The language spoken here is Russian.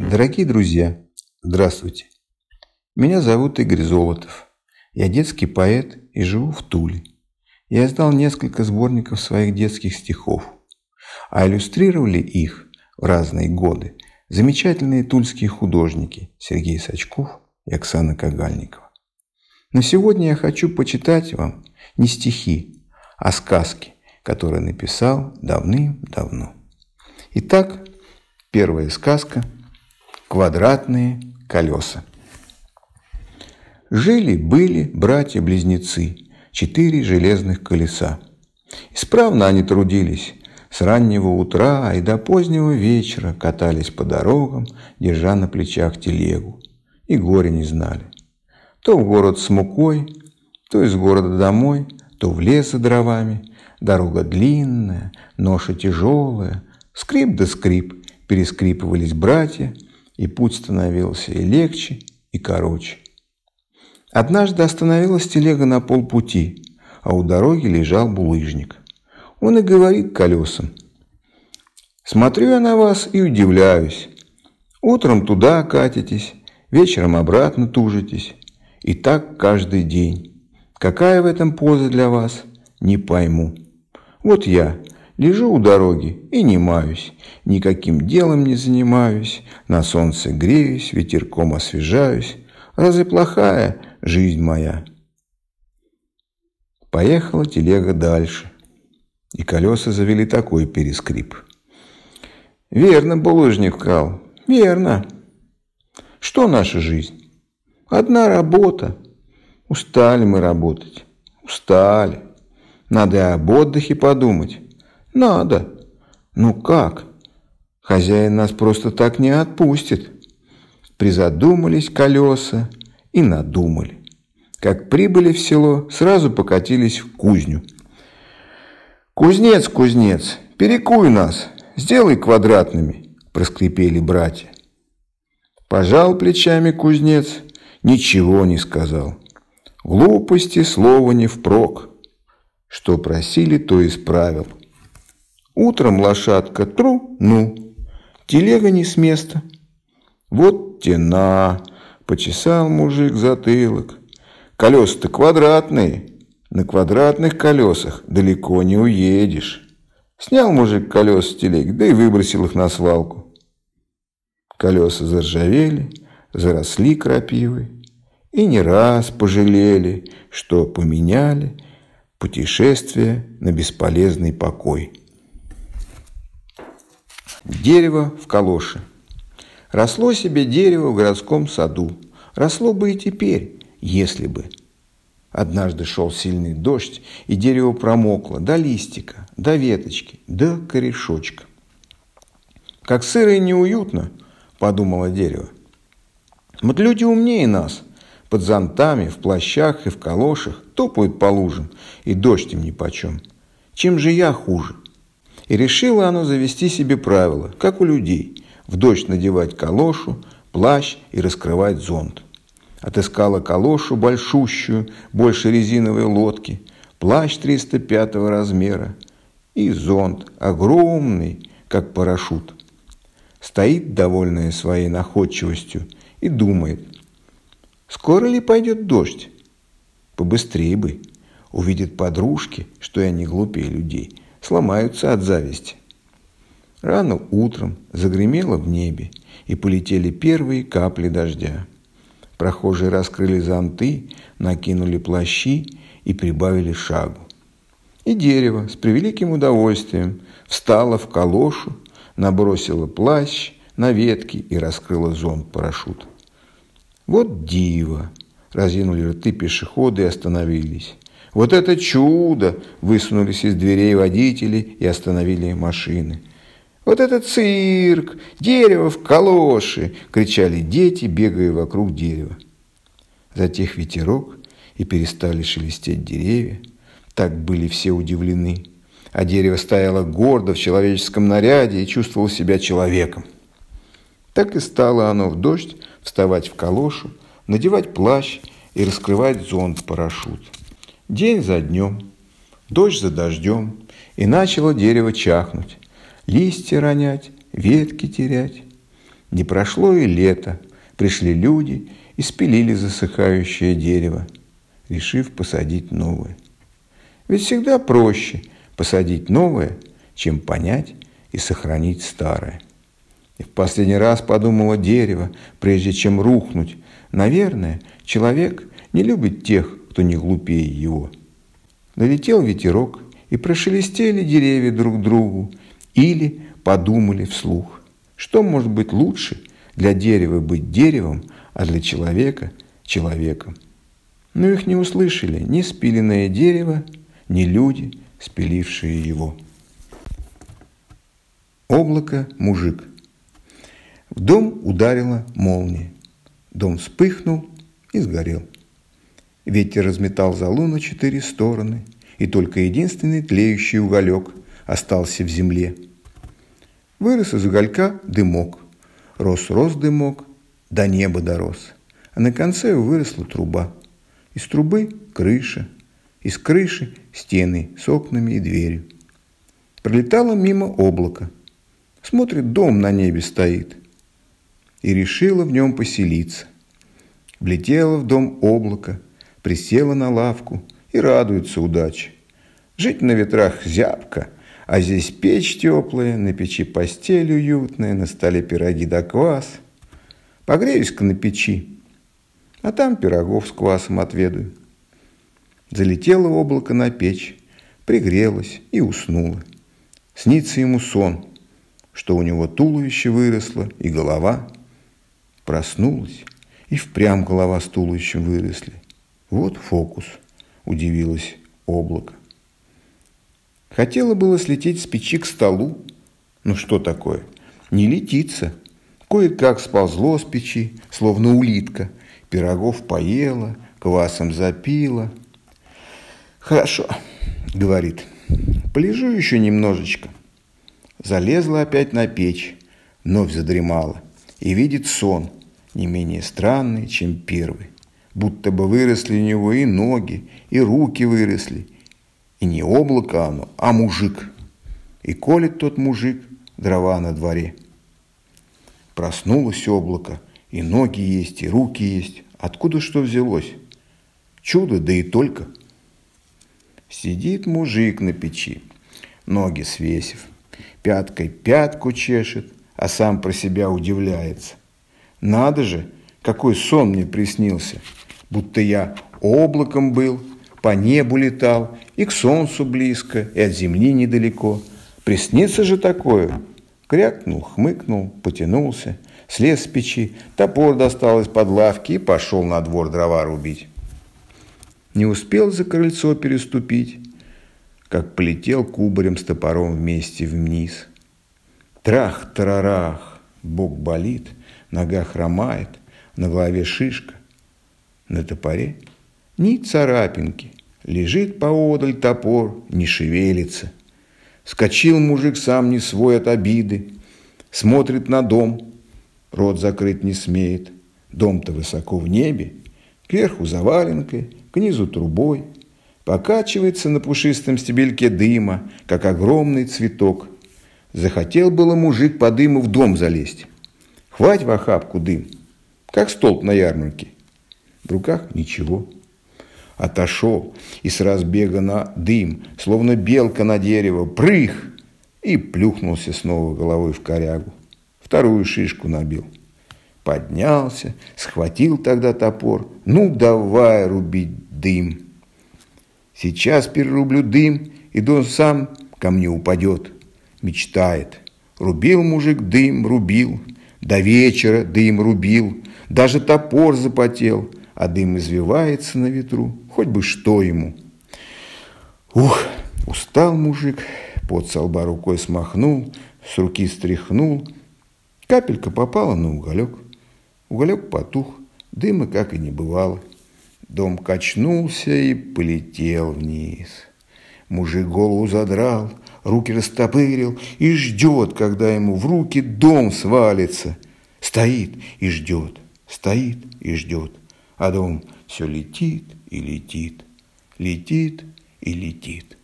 Дорогие друзья, здравствуйте. Меня зовут Игорь Золотов. Я детский поэт и живу в Туле. Я издал несколько сборников своих детских стихов, а иллюстрировали их в разные годы замечательные тульские художники Сергей Сачков и Оксана Кагальникова. Но сегодня я хочу почитать вам не стихи, а сказки, которые написал давным-давно. Итак, первая сказка «Квадратные колеса». Жили-были братья-близнецы, четыре железных колеса. Исправно они трудились, с раннего утра и до позднего вечера катались по дорогам, держа на плечах телегу. И горе не знали. То в город с мукой, то из города домой, то в лес за дровами. Дорога длинная, ноша тяжелая, скрип да скрип, перескрипывались братья, и путь становился и легче, и короче. Однажды остановилась телега на полпути, а у дороги лежал булыжник. Он и говорит колесам. «Смотрю я на вас и удивляюсь. Утром туда катитесь, вечером обратно тужитесь. И так каждый день. Какая в этом поза для вас? Не пойму. Вот я лежу у дороги и не маюсь, никаким делом не занимаюсь, на солнце греюсь, ветерком освежаюсь. Разве плохая жизнь моя?» Поехала телега дальше, и колеса завели такой перескрип. «Верно, булыжник вкал, верно. Что наша жизнь? Одна работа. Устали мы работать, устали. Надо и об отдыхе подумать. Надо. Ну как? Хозяин нас просто так не отпустит». Призадумались колеса и надумали. Как прибыли в село, сразу покатились в кузню. «Кузнец, кузнец, перекуй нас, сделай квадратными», – проскрипели братья. Пожал плечами кузнец, ничего не сказал. Глупости слова не впрок. Что просили, то исправил. Утром лошадка тру, ну, телега не с места. Вот тена, почесал мужик затылок. Колеса-то квадратные. На квадратных колесах далеко не уедешь. Снял мужик колеса с телеги, да и выбросил их на свалку. Колеса заржавели, заросли крапивой. И не раз пожалели, что поменяли путешествие на бесполезный покой. Дерево в калоше. Росло себе дерево в городском саду. Росло бы и теперь, если бы. Однажды шел сильный дождь, и дерево промокло до листика, до веточки, до корешочка. «Как сыро и неуютно», – подумало дерево. «Вот люди умнее нас, под зонтами, в плащах и в калошах, топают по лужам, и дождь им нипочем. Чем же я хуже?» И решило оно завести себе правило, как у людей, в дождь надевать калошу, плащ и раскрывать зонт. Отыскала калошу большущую, больше резиновой лодки, плащ 305 размера и зонт огромный, как парашют. Стоит, довольная своей находчивостью, и думает, скоро ли пойдет дождь? Побыстрее бы. Увидит подружки, что я не глупее людей, сломаются от зависти. Рано утром загремело в небе, и полетели первые капли дождя. Прохожие раскрыли зонты, накинули плащи и прибавили шагу. И дерево с превеликим удовольствием встало в калошу, набросило плащ на ветки и раскрыло зонт-парашют. Вот диво! Разинули рты пешеходы и остановились. Вот это чудо! Высунулись из дверей водители и остановили машины. «Вот это цирк! Дерево в калоши!» – кричали дети, бегая вокруг дерева. Затих ветерок, и перестали шелестеть деревья. Так были все удивлены. А дерево стояло гордо в человеческом наряде и чувствовало себя человеком. Так и стало оно в дождь вставать в калошу, надевать плащ и раскрывать зонт-парашют. День за днем, дождь за дождем, и начало дерево чахнуть листья ронять, ветки терять. Не прошло и лето, пришли люди и спилили засыхающее дерево, решив посадить новое. Ведь всегда проще посадить новое, чем понять и сохранить старое. И в последний раз подумала дерево, прежде чем рухнуть. Наверное, человек не любит тех, кто не глупее его. Налетел ветерок, и прошелестели деревья друг другу, или подумали вслух. Что может быть лучше для дерева быть деревом, а для человека – человеком? Но их не услышали ни спиленное дерево, ни люди, спилившие его. Облако – мужик. В дом ударила молния. Дом вспыхнул и сгорел. Ветер разметал залу на четыре стороны, и только единственный тлеющий уголек остался в земле. Вырос из уголька дымок. Рос-рос дымок, до неба дорос. А на конце выросла труба. Из трубы крыша, из крыши стены с окнами и дверью. Пролетало мимо облако. Смотрит, дом на небе стоит – и решила в нем поселиться. Влетела в дом облако, присела на лавку и радуется удаче. Жить на ветрах зябко, а здесь печь теплая, на печи постель уютная, на столе пироги да квас. Погреюсь-ка на печи, а там пирогов с квасом отведаю. Залетело облако на печь, пригрелось и уснуло. Снится ему сон, что у него туловище выросло и голова – Проснулась, и впрямь голова с туловищем выросли. Вот фокус, удивилось облако. Хотела было слететь с печи к столу. Ну что такое? Не летится. Кое-как сползло с печи, словно улитка. Пирогов поела, квасом запила. Хорошо, говорит, полежу еще немножечко. Залезла опять на печь, вновь задремала и видит сон – не менее странный, чем первый. Будто бы выросли у него и ноги, и руки выросли. И не облако оно, а мужик. И колет тот мужик дрова на дворе. Проснулось облако, и ноги есть, и руки есть. Откуда что взялось? Чудо, да и только. Сидит мужик на печи, ноги свесив, пяткой пятку чешет, а сам про себя удивляется. Надо же, какой сон мне приснился, будто я облаком был, по небу летал, и к солнцу близко, и от земли недалеко. Приснится же такое. Крякнул, хмыкнул, потянулся, слез с печи, топор достал из-под лавки и пошел на двор дрова рубить. Не успел за крыльцо переступить, как полетел кубарем с топором вместе вниз. Трах-тарарах, бок болит – нога хромает, на голове шишка, на топоре ни царапинки, лежит поодаль топор, не шевелится. Скочил мужик сам не свой от обиды, смотрит на дом, рот закрыть не смеет. Дом-то высоко в небе, кверху заваленкой, к низу трубой. Покачивается на пушистом стебельке дыма, как огромный цветок. Захотел было мужик по дыму в дом залезть. Хвать в охапку дым, как столб на ярмарке. В руках ничего. Отошел и с разбега на дым, словно белка на дерево, прых, и плюхнулся снова головой в корягу. Вторую шишку набил. Поднялся, схватил тогда топор. Ну, давай рубить дым. Сейчас перерублю дым, и дон сам ко мне упадет. Мечтает. Рубил мужик дым, рубил. До вечера дым рубил, даже топор запотел, а дым извивается на ветру, хоть бы что ему. Ух, устал мужик, под со лба рукой смахнул, с руки стряхнул. Капелька попала на уголек. Уголек потух, дыма как и не бывало. Дом качнулся и полетел вниз. Мужик голову задрал, руки растопырил и ждет, когда ему в руки дом свалится. Стоит и ждет, стоит и ждет, а дом все летит и летит, летит и летит.